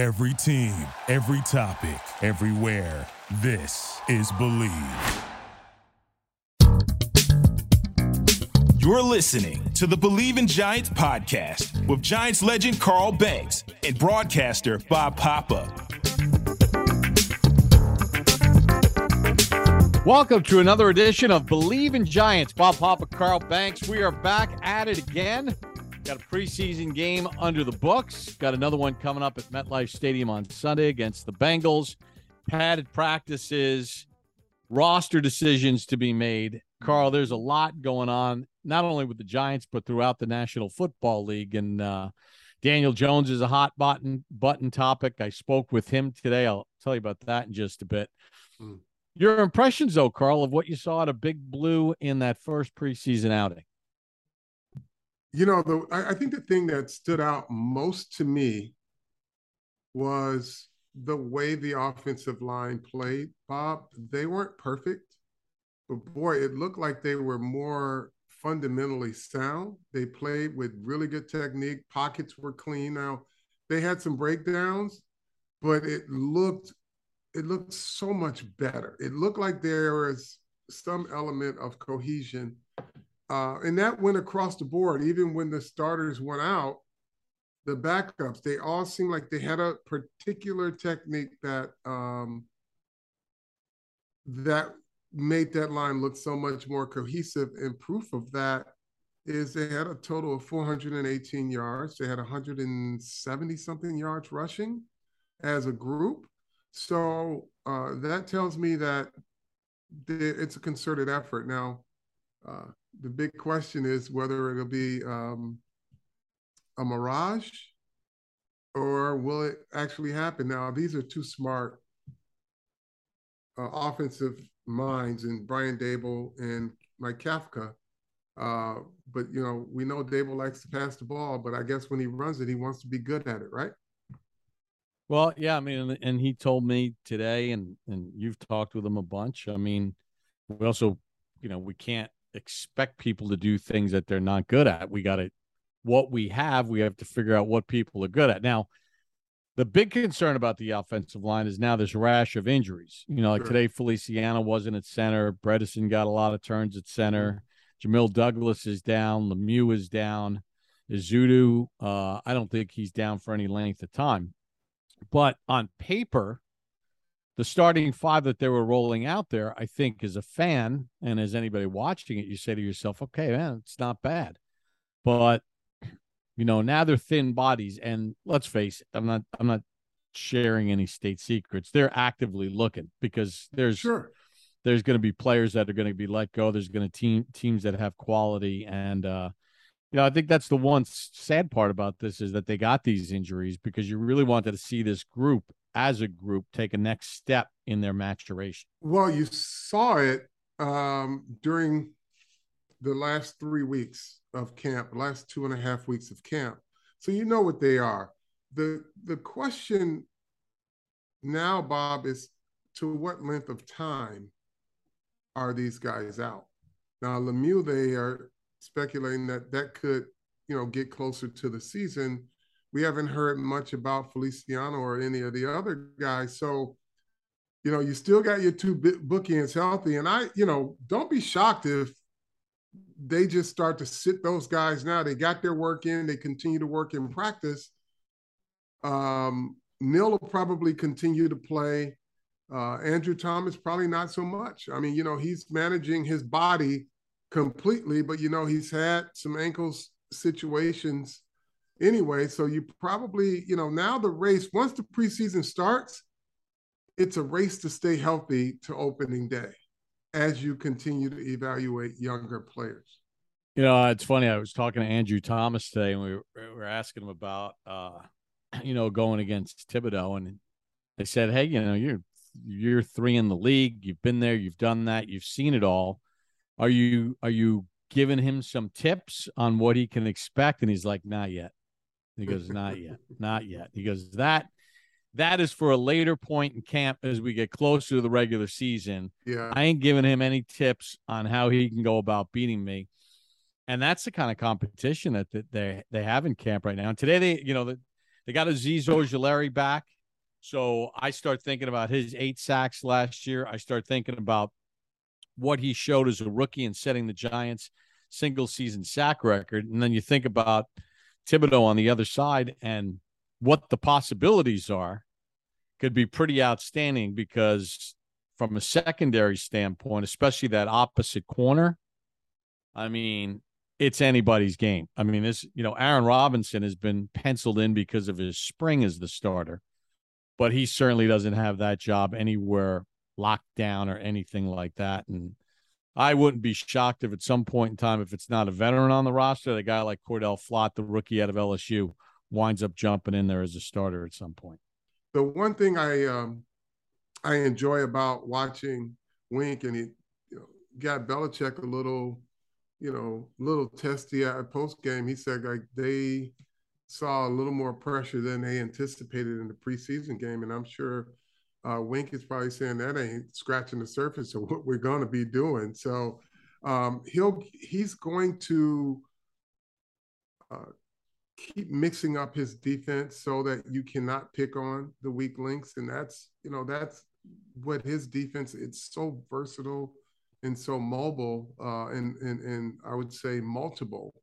Every team, every topic, everywhere. This is Bleav. You're listening to the Bleav in Giants podcast with Giants legend Carl Banks and broadcaster Bob Papa. Welcome to another edition of Bleav in Giants. Bob Papa, Carl Banks. We are back at it again. Got a preseason game under the books. Got another one coming up at MetLife Stadium on Sunday against the Bengals. Padded practices, roster decisions to be made. Carl, there's a lot going on, not only with the Giants, but throughout the National Football League. And uh, Daniel Jones is a hot button button topic. I spoke with him today. I'll tell you about that in just a bit. Mm. Your impressions, though, Carl, of what you saw at a Big Blue in that first preseason outing? You know, the I, I think the thing that stood out most to me was the way the offensive line played. Bob, they weren't perfect, but boy, it looked like they were more fundamentally sound. They played with really good technique. Pockets were clean. Now, they had some breakdowns, but it looked it looked so much better. It looked like there was some element of cohesion uh, and that went across the board. Even when the starters went out, the backups, they all seemed like they had a particular technique that um, that made that line look so much more cohesive. And proof of that is they had a total of 418 yards. They had 170 something yards rushing as a group. So uh, that tells me that it's a concerted effort. Now, uh, the big question is whether it'll be um, a mirage or will it actually happen? Now, these are two smart uh, offensive minds in Brian Daboll and Mike Kafka. Uh, but you know, we know Daboll likes to pass the ball, but I guess when he runs it, he wants to be good at it, right? Well, yeah, I mean, and he told me today, and and you've talked with him a bunch. I mean, we also, you know, we can't expect people to do things that they're not good at. We got to what we have, we have to figure out what people are good at. Now, the big concern about the offensive line is now this rash of injuries. You know, like sure. today, Feliciano wasn't at center. Bredeson got a lot of turns at center. Mm-hmm. Jamil Douglas is down. Lemieux is down. Ezeudu, uh, I don't think he's down for any length of time. But on paper, the starting five that they were rolling out there, I think, as a fan and as anybody watching it, you say to yourself, okay, man, it's not bad. But you know, now they're thin bodies, and let's face it, I'm not I'm not sharing any state secrets. They're actively looking because there's sure there's going to be players that are going to be let go. There's going to team teams that have quality, and uh, you know, I think that's the one sad part about this is that they got these injuries because you really wanted to see this group as a group take a next step in their maturation? Well, you saw it um, during the last three weeks of camp, last two and a half weeks of camp. So you know what they are. The the question now, Bob, is to what length of time are these guys out? Now, Lemieux, they are speculating that that could, you know, get closer to the season we haven't heard much about Feliciano or any of the other guys. So, you know, you still got your two bookends healthy. And I, you know, don't be shocked if they just start to sit those guys now. They got their work in, they continue to work in practice. Um, Neal will probably continue to play. Uh, Andrew Thomas, probably not so much. I mean, you know, he's managing his body completely, but, you know, he's had some ankles situations anyway. So you probably, you know, now the race, once the preseason starts, it's a race to stay healthy to opening day as you continue to evaluate younger players. You know, it's funny. I was talking to Andrew Thomas today, and we were, we were asking him about, uh, you know, going against Thibodeaux, and they said, "Hey, you know, you're you're three in the league. You've been there. You've done that. You've seen it all. Are you are you giving him some tips on what he can expect?" And he's like, "Not yet." He goes, not yet, not yet. He goes, that that is for a later point in camp as we get closer to the regular season. Yeah. I ain't giving him any tips on how he can go about beating me. And that's the kind of competition that, that they they have in camp right now. And today they, you know, they They got Azeez Ojulari back. So I start thinking about his eight sacks last year. I start thinking about what he showed as a rookie and setting the Giants single season sack record. And then you think about Thibodeaux on the other side and what the possibilities are could be pretty outstanding because from a secondary standpoint, especially that opposite corner, I mean, it's anybody's game. I mean, this, you know, Aaron Robinson has been penciled in because of his spring as the starter, but he certainly doesn't have that job anywhere locked down or anything like that. And I wouldn't be shocked if at some point in time, if it's not a veteran on the roster, a guy like Cor'Dale Flott, the rookie out of LSU, winds up jumping in there as a starter at some point. The one thing I um, I enjoy about watching Wink and he you know, got Belichick a little you know, little testy at post game. He said like they saw a little more pressure than they anticipated in the preseason game, and I'm sure uh, Wink is probably saying that ain't scratching the surface of what we're going to be doing. So um, he'll he's going to uh, keep mixing up his defense so that you cannot pick on the weak links, and that's you know that's what his defense. It's so versatile and so mobile uh, and, and, and I would say multiple,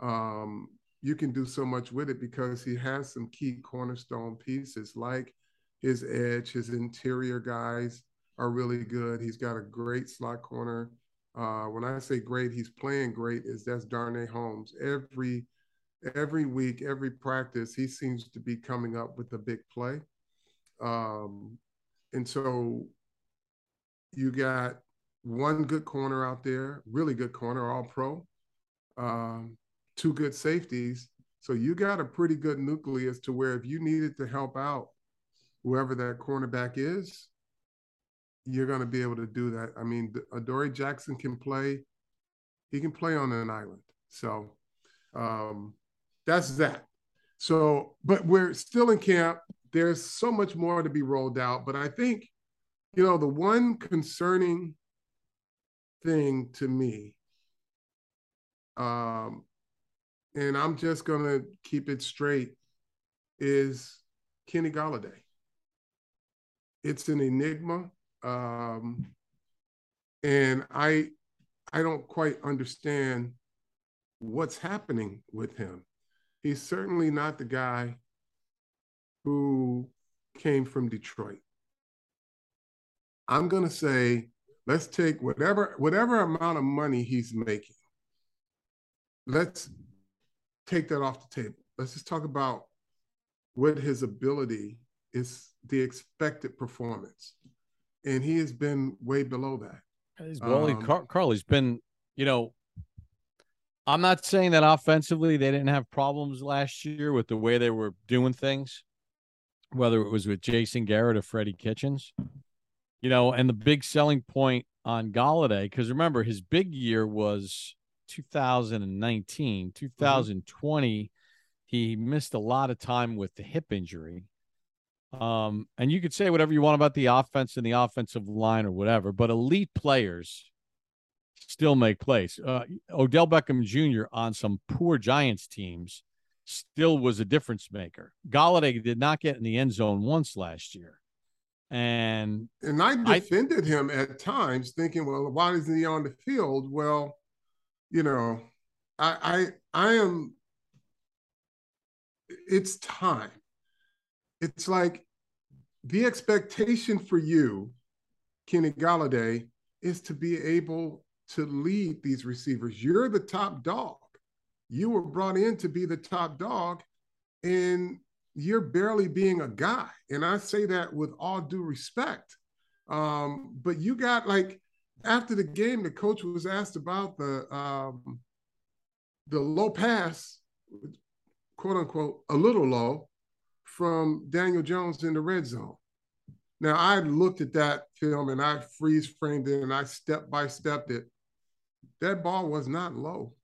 um, you can do so much with it because he has some key cornerstone pieces like his edge, his interior guys are really good. He's got a great slot corner. Uh, when I say great, he's playing great. Is that's Darnay Holmes. Every every week, every practice, he seems to be coming up with a big play. Um, and so you got one good corner out there, really good corner, all pro, um, two good safeties. So you got a pretty good nucleus to where if you needed to help out whoever that cornerback is, you're going to be able to do that. I mean, Adoree Jackson can play; he can play on an island. So um, that's that. So, but we're still in camp. There's so much more to be rolled out. But I think, you know, the one concerning thing to me. Um, and I'm just gonna keep it straight, is Kenny Golladay. It's an enigma. Um, and I I don't quite understand what's happening with him. He's certainly not the guy who came from Detroit. I'm going to say let's take whatever whatever amount of money he's making let's take that off the table let's just talk about what his ability is the expected performance and he has been way below that he's well um, Car- carl he's been you know i'm not saying that offensively they didn't have problems last year with the way they were doing things whether it was with jason garrett or freddie kitchens you know, and the big selling point on Golladay, because remember his big year was 2019, 2020. Mm-hmm. He missed a lot of time with the hip injury. Um, and you could say whatever you want about the offense and the offensive line or whatever, but elite players still make plays. Uh, Odell Beckham Jr. on some poor Giants teams still was a difference maker. Golladay did not get in the end zone once last year. And and I defended I, him at times, thinking, well, why isn't he on the field? Well, you know, I I I am. It's time. It's like the expectation for you, Kenny Golladay, is to be able to lead these receivers. You're the top dog. You were brought in to be the top dog, and you're barely being a guy. And I say that with all due respect. Um, but you got like after the game, the coach was asked about the um, the low pass, quote unquote, a little low from Daniel Jones in the red zone. Now I looked at that film and I freeze framed it and I step by stepped it. That ball was not low.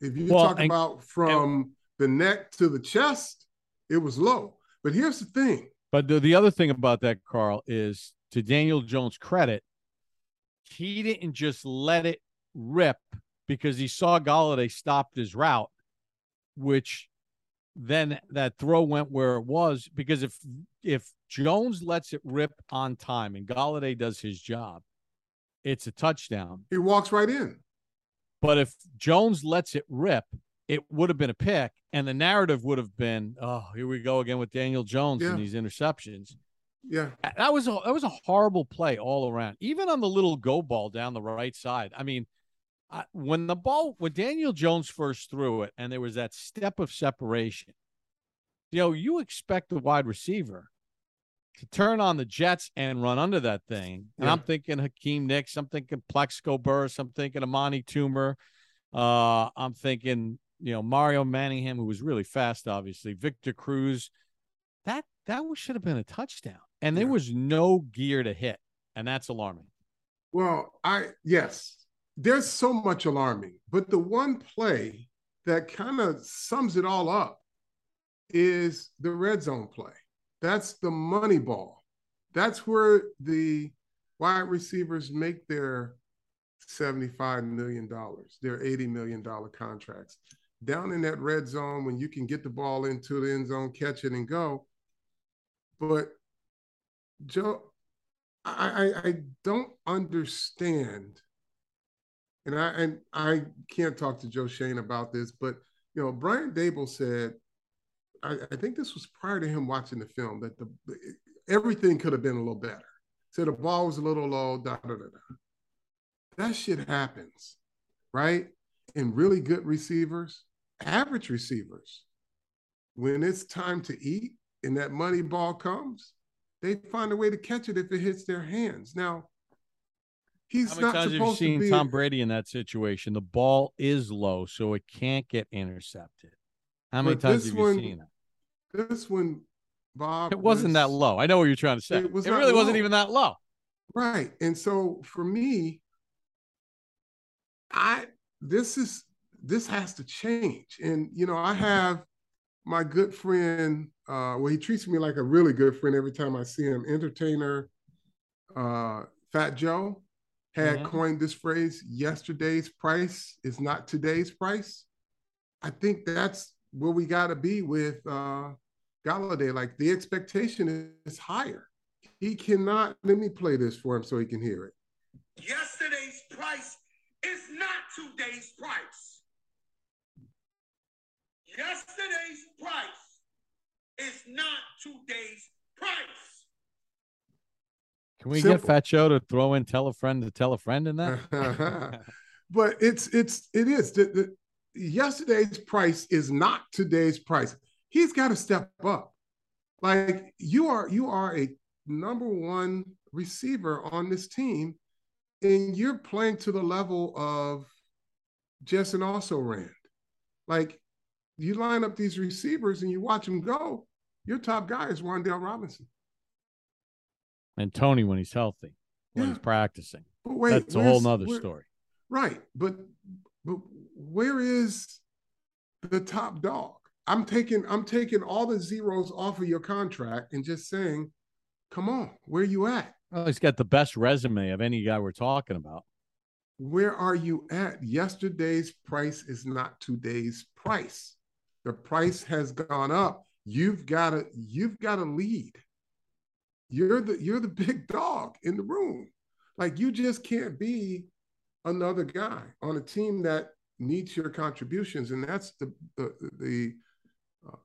If you well, talk and, about from and, the neck to the chest, it was low. But here's the thing. But the, the other thing about that, Carl, is to Daniel Jones' credit, he didn't just let it rip because he saw Golladay stopped his route, which then that throw went where it was because if if Jones lets it rip on time and Golladay does his job, it's a touchdown. He walks right in. But if Jones lets it rip, it would have been a pick, and the narrative would have been, "Oh, here we go again with Daniel Jones Yeah. and these interceptions." Yeah. That was a that was a horrible play all around. Even on the little go ball down the right side. I mean, I, when the ball when Daniel Jones first threw it, and there was that step of separation, you know, you expect the wide receiver to turn on the Jets and run under that thing. And Yeah. I'm thinking Hakeem Nicks, I'm thinking Plaxico Burress, I'm thinking Amani Toomer, uh, I'm thinking you know Mario Manningham, who was really fast, obviously Victor Cruz. That that was- should have been a touchdown, and there Yeah. was no gear to hit, and that's alarming. Well, I yes, there's so much alarming, but the one play that kind of sums it all up is the red zone play. That's the money ball. That's where the wide receivers make their $75 million, their $80 million contracts. Down in that red zone, when you can get the ball into the end zone, catch it, and go. But Joe, I, I, I don't understand, and I and I can't talk to Joe Schoen about this, but you know, Brian Daboll said, I, I think this was prior to him watching the film that the everything could have been a little better. Said the ball was a little low, da da da da. That shit happens, right? And really good receivers, average receivers, when it's time to eat and that money ball comes, they find a way to catch it if it hits their hands. Now, he's How many not times have you seen be. Tom Brady in that situation? The ball is low, so it can't get intercepted. How many But times have you one- seen it? This one, Bob. It wasn't that low. I know what you're trying to say. It It, was not really wasn't even that low. Right. And so for me, I this is this has to change. And you know, I have my good friend, uh, well, he treats me like a really good friend every time I see him, entertainer, uh, Fat Joe had Mhm. coined this phrase, yesterday's price is not today's price. I think that's where we gotta be with uh Golladay. Like the expectation is higher. He cannot, let me play this for him so he can hear it. Yesterday's price is not today's price. Yesterday's price is not today's price. Can we Simple. get Fat Joe to throw in tell a friend to tell a friend in that? but it's it's it is the, the, yesterday's price is not today's price. He's got to step up. Like you are you are a number one receiver on this team, and you're playing to the level of Justin also ran. Like you line up these receivers and you watch them go. Your top guy is Wan'Dale Robinson. And Toney when he's healthy, when Yeah. he's practicing. But wait, That's a whole nother where- story. Right, but but where is the top dog? I'm taking I'm taking all the zeros off of your contract and just saying, come on, where you at? Well, he's got the best resume of any guy we're talking about. Where are you at? Yesterday's price is not today's price. The price has gone up. You've got to you've got to lead. You're the you're the big dog in the room. Like you just can't be another guy on a team that needs your contributions, and that's the the the uh,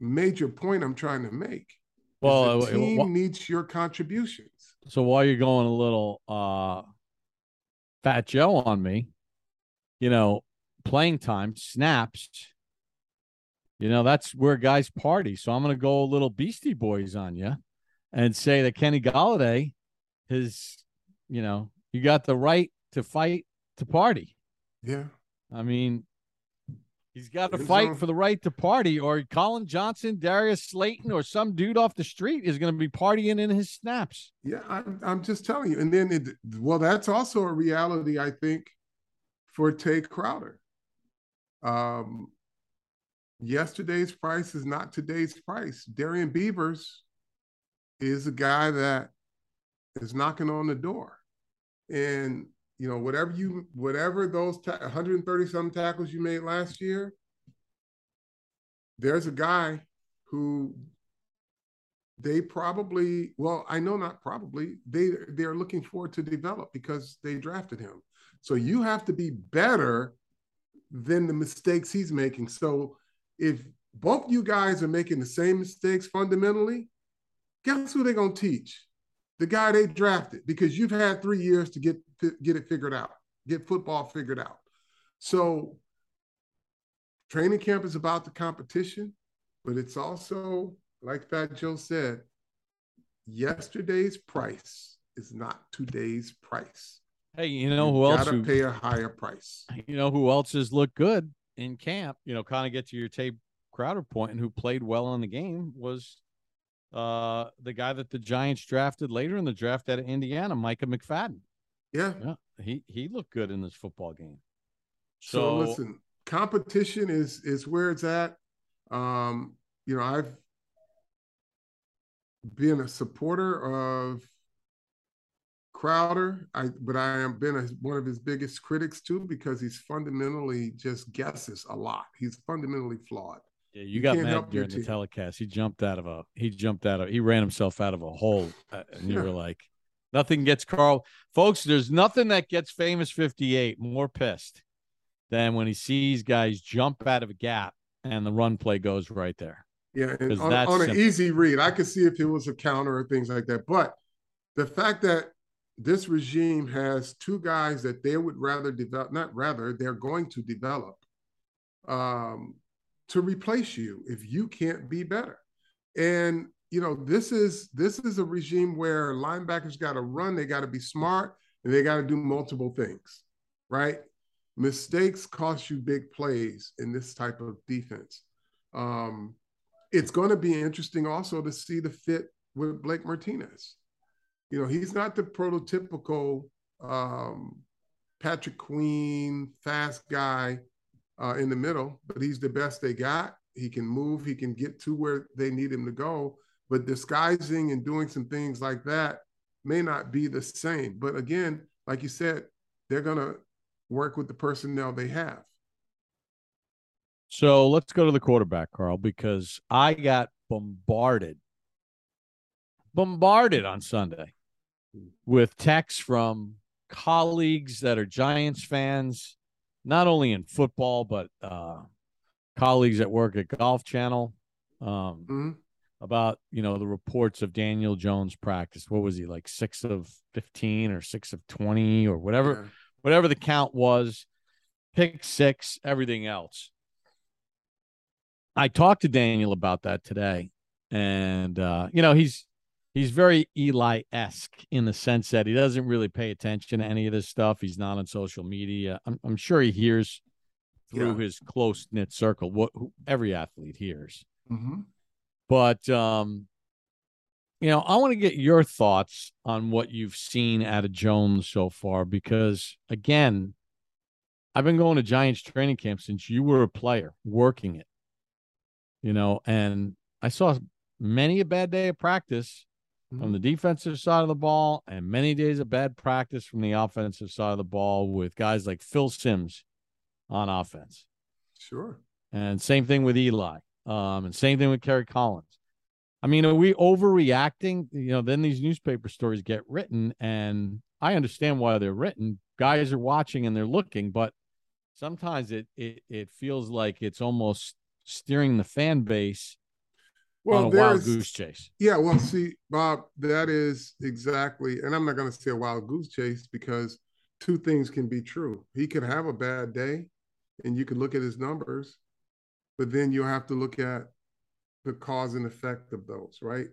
major point I'm trying to make. Well, the uh, team wha- needs your contributions. So while you're going a little uh Fat Joe on me, you know, playing time, snaps, you know, that's where guys party. So I'm gonna go a little Beastie Boys on you and say that Kenny Golladay is, you know, you got the right to fight to party. Yeah, I mean, he's got to fight zone. for the right to party, or Collin Johnson, Darius Slayton, or some dude off the street is going to be partying in his snaps. Yeah, I'm, I'm just telling you. And then, it, well, that's also a reality, I think, for Tae Crowder. Um, yesterday's price is not today's price. Darrian Beavers is a guy that is knocking on the door, and you know whatever you whatever those ta- 130 some tackles you made last year, there's a guy who they probably well i know not probably they they're looking forward to develop because they drafted him. So you have to be better than the mistakes he's making. So if both you guys are making the same mistakes fundamentally guess who they're going to teach the guy they drafted because you've had three years to get get it figured out get football figured out so training camp is about the competition but it's also like Fat Joe said, yesterday's price is not today's price. Hey, you know you who else? Gotta pay a higher price. You know who else has looked good in camp? You know, kind of get to your tape Crowder point, and who played well in the game was uh the guy that the Giants drafted later in the draft out of Indiana, Micah McFadden. Yeah, yeah, he he looked good in this football game. So, so listen, competition is is where it's at. Um, you know, I've been a supporter of Crowder, I but I am been a, one of his biggest critics too because he's fundamentally just guesses a lot. He's fundamentally flawed. Yeah, you, you got mad during the telecast. He jumped out of a he jumped out of he ran himself out of a hole, uh, and you yeah. were like, nothing gets Carl, folks. There's nothing that gets famous 58 more pissed than when he sees guys jump out of a gap and the run play goes right there. Yeah, and on, on an easy read, I could see if it was a counter or things like that. But the fact that this regime has two guys that they would rather develop, not rather, they're going to develop um, to replace you if you can't be better. And you know, this is this is a regime where linebackers got to run, they got to be smart, and they got to do multiple things, right? Mistakes cost you big plays in this type of defense. Um, it's going to be interesting also to see the fit with Blake Martinez. You know, he's not the prototypical um, Patrick Queen fast guy uh, in the middle, but he's the best they got. He can move, he can get to where they need him to go, but disguising and doing some things like that may not be the same. But again, like you said, they're going to work with the personnel they have. So let's go to the quarterback, Carl, because I got bombarded, bombarded on Sunday with texts from colleagues that are Giants fans, not only in football, but uh, colleagues that work at Golf Channel. Um, mm-hmm. About you know the reports of Daniel Jones practice. What was he like six of fifteen or six of twenty or whatever, yeah. whatever the count was. Pick six, everything else. I talked to Daniel about that today, and uh, you know he's he's very Eli esque in the sense that he doesn't really pay attention to any of this stuff. He's not on social media. I'm, I'm sure he hears through yeah. his close knit circle what every athlete hears. Mm-hmm. But um, you know, I want to get your thoughts on what you've seen out of Jones so far because again, I've been going to Giants training camp since you were a player working it you know, and I saw many a bad day of practice mm-hmm. from the defensive side of the ball and many days of bad practice from the offensive side of the ball with guys like Phil Simms on offense. Sure. And same thing with Eli. Um, and same thing with Kerry Collins. I mean, are we overreacting? You know, then these newspaper stories get written, and I understand why they're written. Guys are watching and they're looking, but sometimes it it, it feels like it's almost steering the fan base well, on a wild goose chase. Yeah, well, see, Bob, that is exactly, and I'm not going to say a wild goose chase because two things can be true. He could have a bad day, and you could look at his numbers, but then you have to look at the cause and effect of those, right?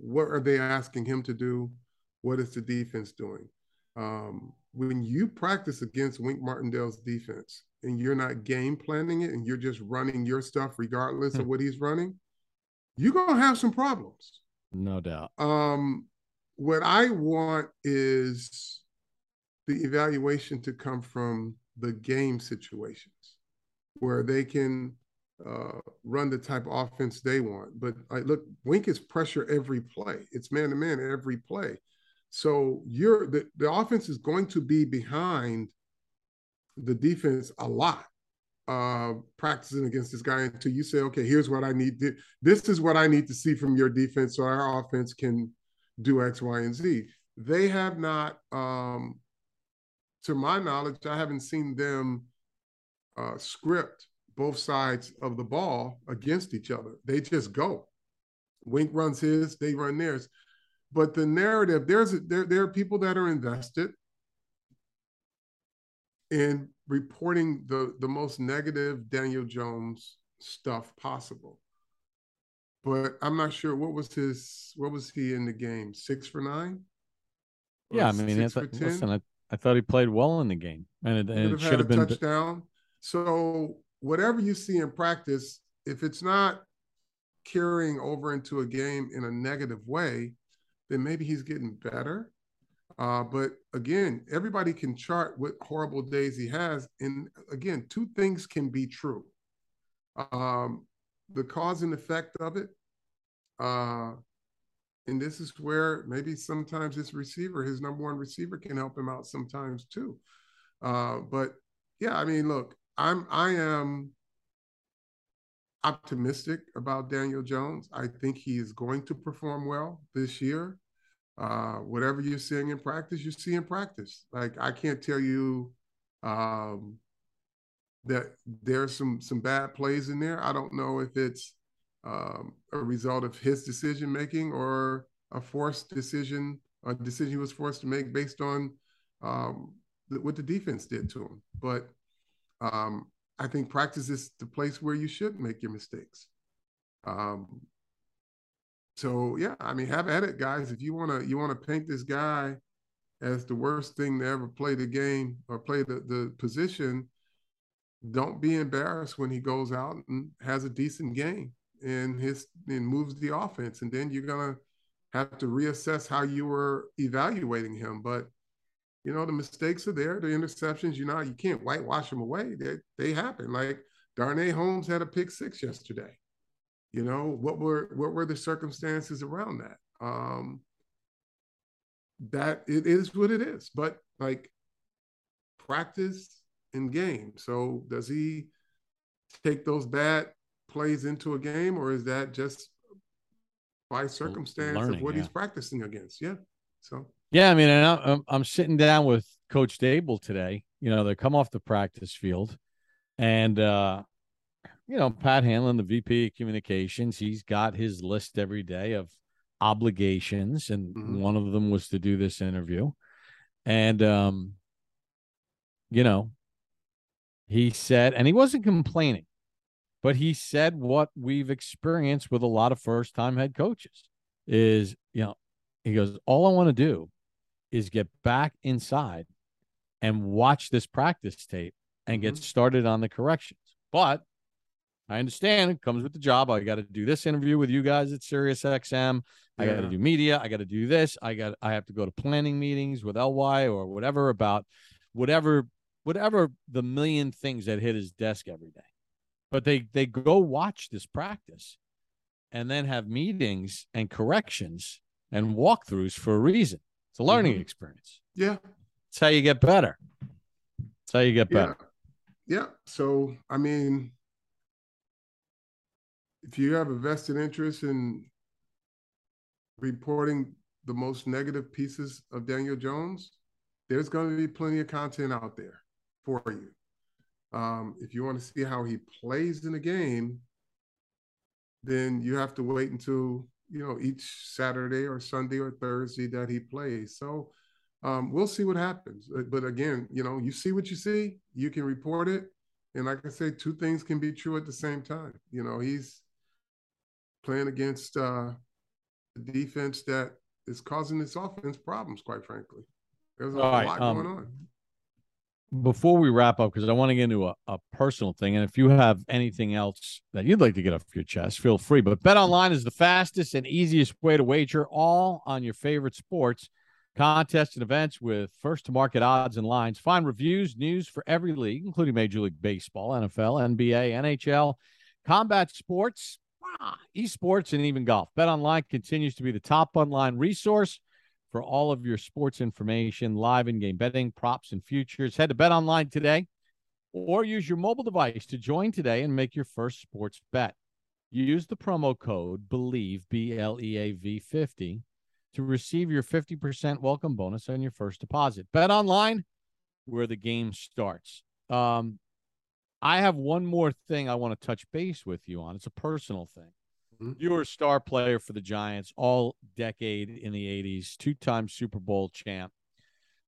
What are they asking him to do? What is the defense doing? Um, when you practice against Wink Martindale's defense, and you're not game planning it and you're just running your stuff regardless of hmm. what he's running, you're gonna have some problems. No doubt. Um, what I want is the evaluation to come from the game situations where they can uh, run the type of offense they want. But I look, Wink is pressure every play. It's man to man every play. So you're the, the offense is going to be behind the defense a lot. Uh, practicing against this guy until you say, okay, here's what I need. To, this is what I need to see from your defense so our offense can do X, Y, and Z. They have not, um, to my knowledge, I haven't seen them uh, script both sides of the ball against each other. They just go. Wink runs his, they run theirs. But the narrative, there's there, there are people that are invested in reporting the the most negative Daniel Jones stuff possible. But I'm not sure what was his what was he in the game? Six for nine? Or yeah, I mean, I thought, listen, I, I thought he played well in the game, and it, and it should have been touchdown. So whatever you see in practice, if it's not carrying over into a game in a negative way, then maybe he's getting better. Uh, but again, everybody can chart what horrible days he has. And again, two things can be true um, the cause and effect of it. Uh, and this is where maybe sometimes his receiver, his number one receiver, can help him out sometimes too. Uh, but yeah, I mean, look, I'm I am optimistic about Daniel Jones. I think he is going to perform well this year uh, whatever you're seeing in practice, you see in practice. Like I can't tell you um, that there's some some bad plays in there. I don't know if it's um, a result of his decision making or a forced decision, a decision he was forced to make based on um, what the defense did to him. But um, I think practice is the place where you should make your mistakes. Um, so yeah, I mean, have at it, guys. If you wanna you wanna paint this guy as the worst thing to ever play the game or play the, the position, don't be embarrassed when he goes out and has a decent game and his and moves the offense. And then you're gonna have to reassess how you were evaluating him. But you know, the mistakes are there, the interceptions, you know, you can't whitewash them away. They they happen. Like Darnay Holmes had a pick six yesterday. You know, what were what were the circumstances around that? Um, that it is what it is. But like practice in game. So does he take those bad plays into a game, or is that just by circumstance Learning, of what yeah. he's practicing against? Yeah. So yeah, I mean, I'm I'm sitting down with Coach Daboll today. You know, they come off the practice field, and uh, you know, Pat Hanlon, the VP of communications, he's got his list every day of obligations, and mm-hmm. one of them was to do this interview. And um, you know, he said, and he wasn't complaining, but he said what we've experienced with a lot of first time head coaches is, you know, he goes, All I want to do is get back inside and watch this practice tape and mm-hmm. get started on the corrections. But I understand it comes with the job. I got to do this interview with you guys at Sirius XM. I got to do media. I got to do this. I got I have to go to planning meetings with LY or whatever about whatever whatever the million things that hit his desk every day. But they they go watch this practice and then have meetings and corrections and walkthroughs for a reason. It's a learning mm-hmm. experience. Yeah. It's how you get better. It's how you get better. Yeah. yeah. So I mean, if you have a vested interest in reporting the most negative pieces of Daniel Jones, there's going to be plenty of content out there for you. Um, if you want to see how he plays in a game, then you have to wait until you know each Saturday or Sunday or Thursday that he plays. So um, we'll see what happens. But again, you know, you see what you see, you can report it, and like I say, two things can be true at the same time. You know, he's playing against uh, a defense that is causing this offense problems, quite frankly. There's a, right, lot um, going on. Before we wrap up, because I want to get into a, a personal thing, and if you have anything else that you'd like to get off your chest, feel free. But Bet Online is the fastest and easiest way to wager all on your favorite sports, contests, and events with first to market odds and lines. Find reviews, news for every league, including Major League Baseball, NFL, NBA, NHL, combat sports esports, and even golf. Bet Online continues to be the top online resource for all of your sports information, live in game betting, props, and futures. Head to Bet Online today or use your mobile device to join today and make your first sports bet. Use the promo code BLEAV, B L E A V 50 to receive your 50% welcome bonus on your first deposit. Bet online where the game starts. Um, I have one more thing I want to touch base with you on. It's a personal thing. Mm-hmm. You were a star player for the Giants all decade in the 80s, two time Super Bowl champ.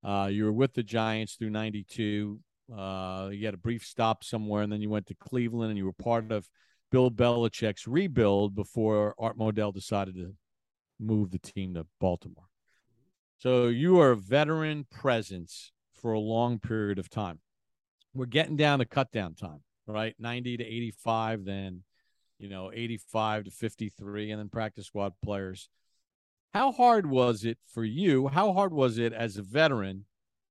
Uh, you were with the Giants through 92. Uh, you had a brief stop somewhere, and then you went to Cleveland, and you were part of Bill Belichick's rebuild before Art Modell decided to move the team to Baltimore. So you are a veteran presence for a long period of time. We're getting down to cut down time, right? 90 to 85, then, you know, 85 to 53, and then practice squad players. How hard was it for you? How hard was it as a veteran?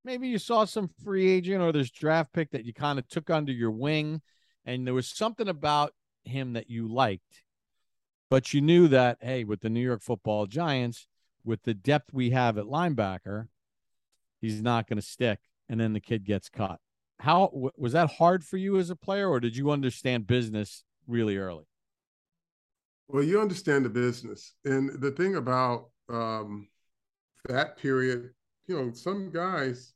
Maybe you saw some free agent or this draft pick that you kind of took under your wing, and there was something about him that you liked, but you knew that, hey, with the New York football giants, with the depth we have at linebacker, he's not going to stick. And then the kid gets cut. How was that hard for you as a player, or did you understand business really early? Well, you understand the business. And the thing about um, that period, you know, some guys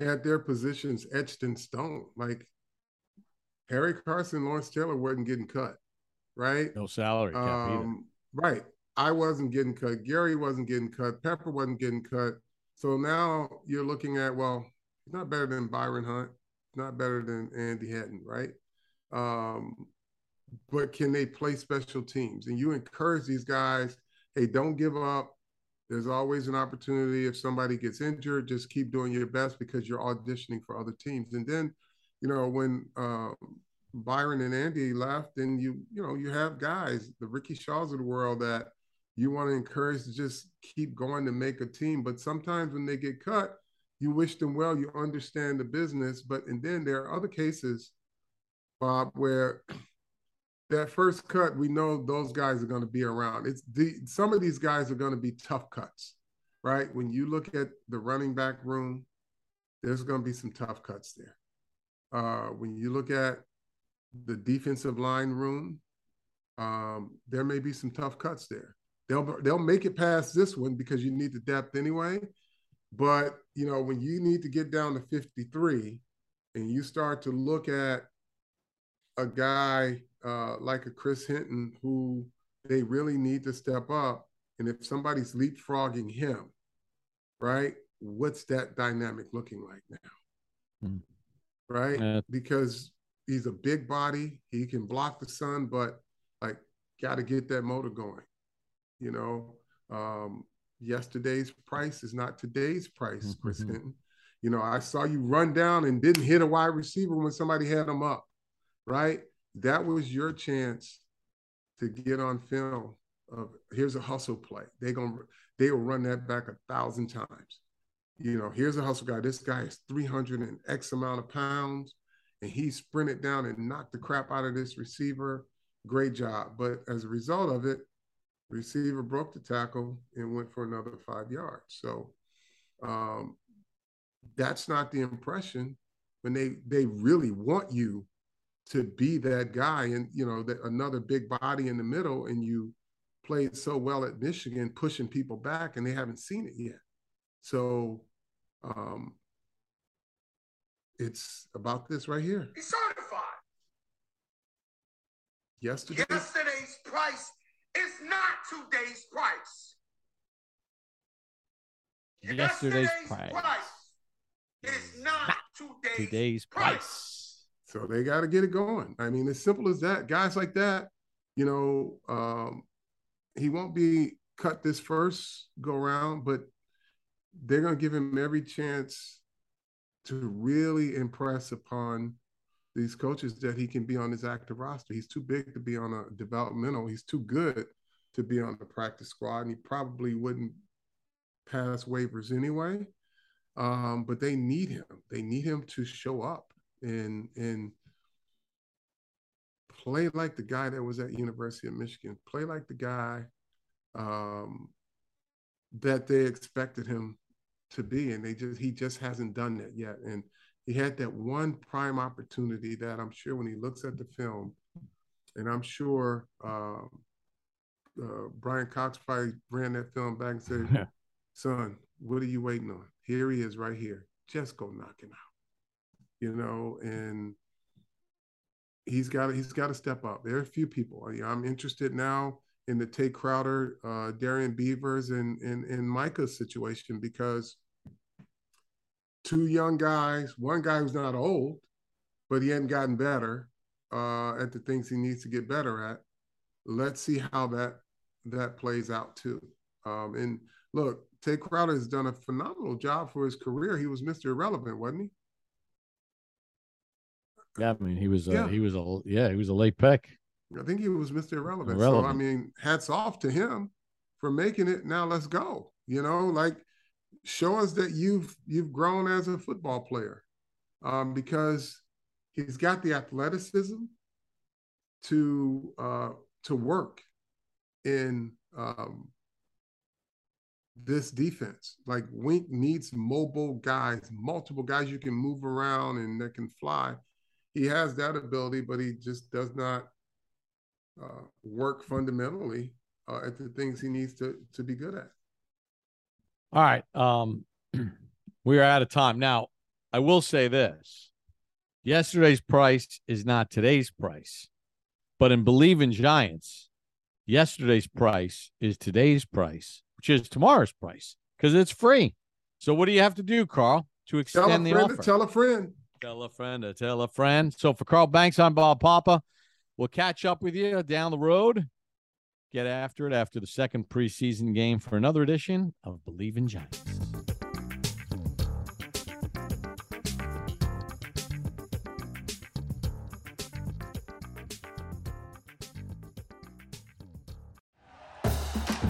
had their positions etched in stone. Like Harry Carson, Lawrence Taylor wasn't getting cut, right? No salary um, Right. I wasn't getting cut. Gary wasn't getting cut. Pepper wasn't getting cut. So now you're looking at, well, he's not better than Byron Hunt, not better than Andy Headen, right? Um, but can they play special teams? And you encourage these guys, hey, don't give up. There's always an opportunity. If somebody gets injured, just keep doing your best because you're auditioning for other teams. And then, you know, when uh, Byron and Andy left, then you, you know, you have guys, the Ricky Shaws of the world that you want to encourage to just keep going to make a team. But sometimes when they get cut, you wish them well, you understand the business. But and then there are other cases, Bob, where that first cut, we know those guys are going to be around. It's the some of these guys are going to be tough cuts, right? When you look at the running back room, there's going to be some tough cuts there. Uh, when you look at the defensive line room, um, there may be some tough cuts there. They'll they'll make it past this one because you need the depth anyway. But you know when you need to get down to 53, and you start to look at a guy uh, like a Chris Hinton who they really need to step up. And if somebody's leapfrogging him, right, what's that dynamic looking like now? Mm. Right? Uh, because he's a big body, he can block the sun, but like, got to get that motor going. You know, um, yesterday's price is not today's price, Chris mm-hmm. Hinton. You know, I saw you run down and didn't hit a wide receiver when somebody had him up, right? that was your chance to get on film of here's a hustle play. They gonna they will run that back a thousand times. You know, here's a hustle guy. This guy is 300 and X amount of pounds, and he sprinted down and knocked the crap out of this receiver. Great job. But as a result of it, receiver broke the tackle and went for another five yards. So um, that's not the impression when they they really want you to be that guy and you know that another big body in the middle and you played so well at Michigan pushing people back and they haven't seen it yet. So um it's about this right here. He's certified. Yesterday. Yesterday's price is not today's price. Yesterday's, Yesterday's price. price is not, not today's, today's price. price. So they got to get it going. I mean, as simple as that. Guys like that, you know, um, he won't be cut this first go round, but they're going to give him every chance to really impress upon these coaches that he can be on his active roster. He's too big to be on a developmental. He's too good to be on the practice squad, and he probably wouldn't pass waivers anyway. Um, but they need him. They need him to show up and and play like the guy that was at University of Michigan, play like the guy um, that they expected him to be, and they just he just hasn't done that yet. And he had that one prime opportunity that I'm sure when he looks at the film, and I'm sure uh, uh, Brian Cox probably ran that film back and said, "Son, what are you waiting on? Here he is, right here. Just go knock him out." You know, and he's got he's got to step up. There are a few people. I'm interested now in the Tate Crowder, uh, Darrian Beavers, and and and Micah's situation because two young guys, one guy who's not old, but he hadn't gotten better uh, at the things he needs to get better at. Let's see how that that plays out too. Um, and look, Tae Crowder has done a phenomenal job for his career. He was Mr. Irrelevant, wasn't he? Yeah, I mean, he was, yeah. he was a, yeah, he was a late pick. I think he was Mr. Irrelevant. Irrelevant. So I mean, hats off to him for making it. Now let's go. You know, like show us that you've you've grown as a football player, um, because he's got the athleticism to uh, to work in um, this defense. Like Wink needs mobile guys, multiple guys you can move around and that can fly. He has that ability, but he just does not uh, work fundamentally uh, at the things he needs to to be good at. All right, um, we are out of time now. I will say this: yesterday's price is not today's price, but in Bleav in Giants, yesterday's price is today's price, which is tomorrow's price because it's free. So what do you have to do, Carl, to extend the offer? Tell a friend. Tell a friend to tell a friend. So for Carl Banks, I'm Bob Papa. We'll catch up with you down the road. Get after it after the second preseason game for another edition of Bleav in Giants.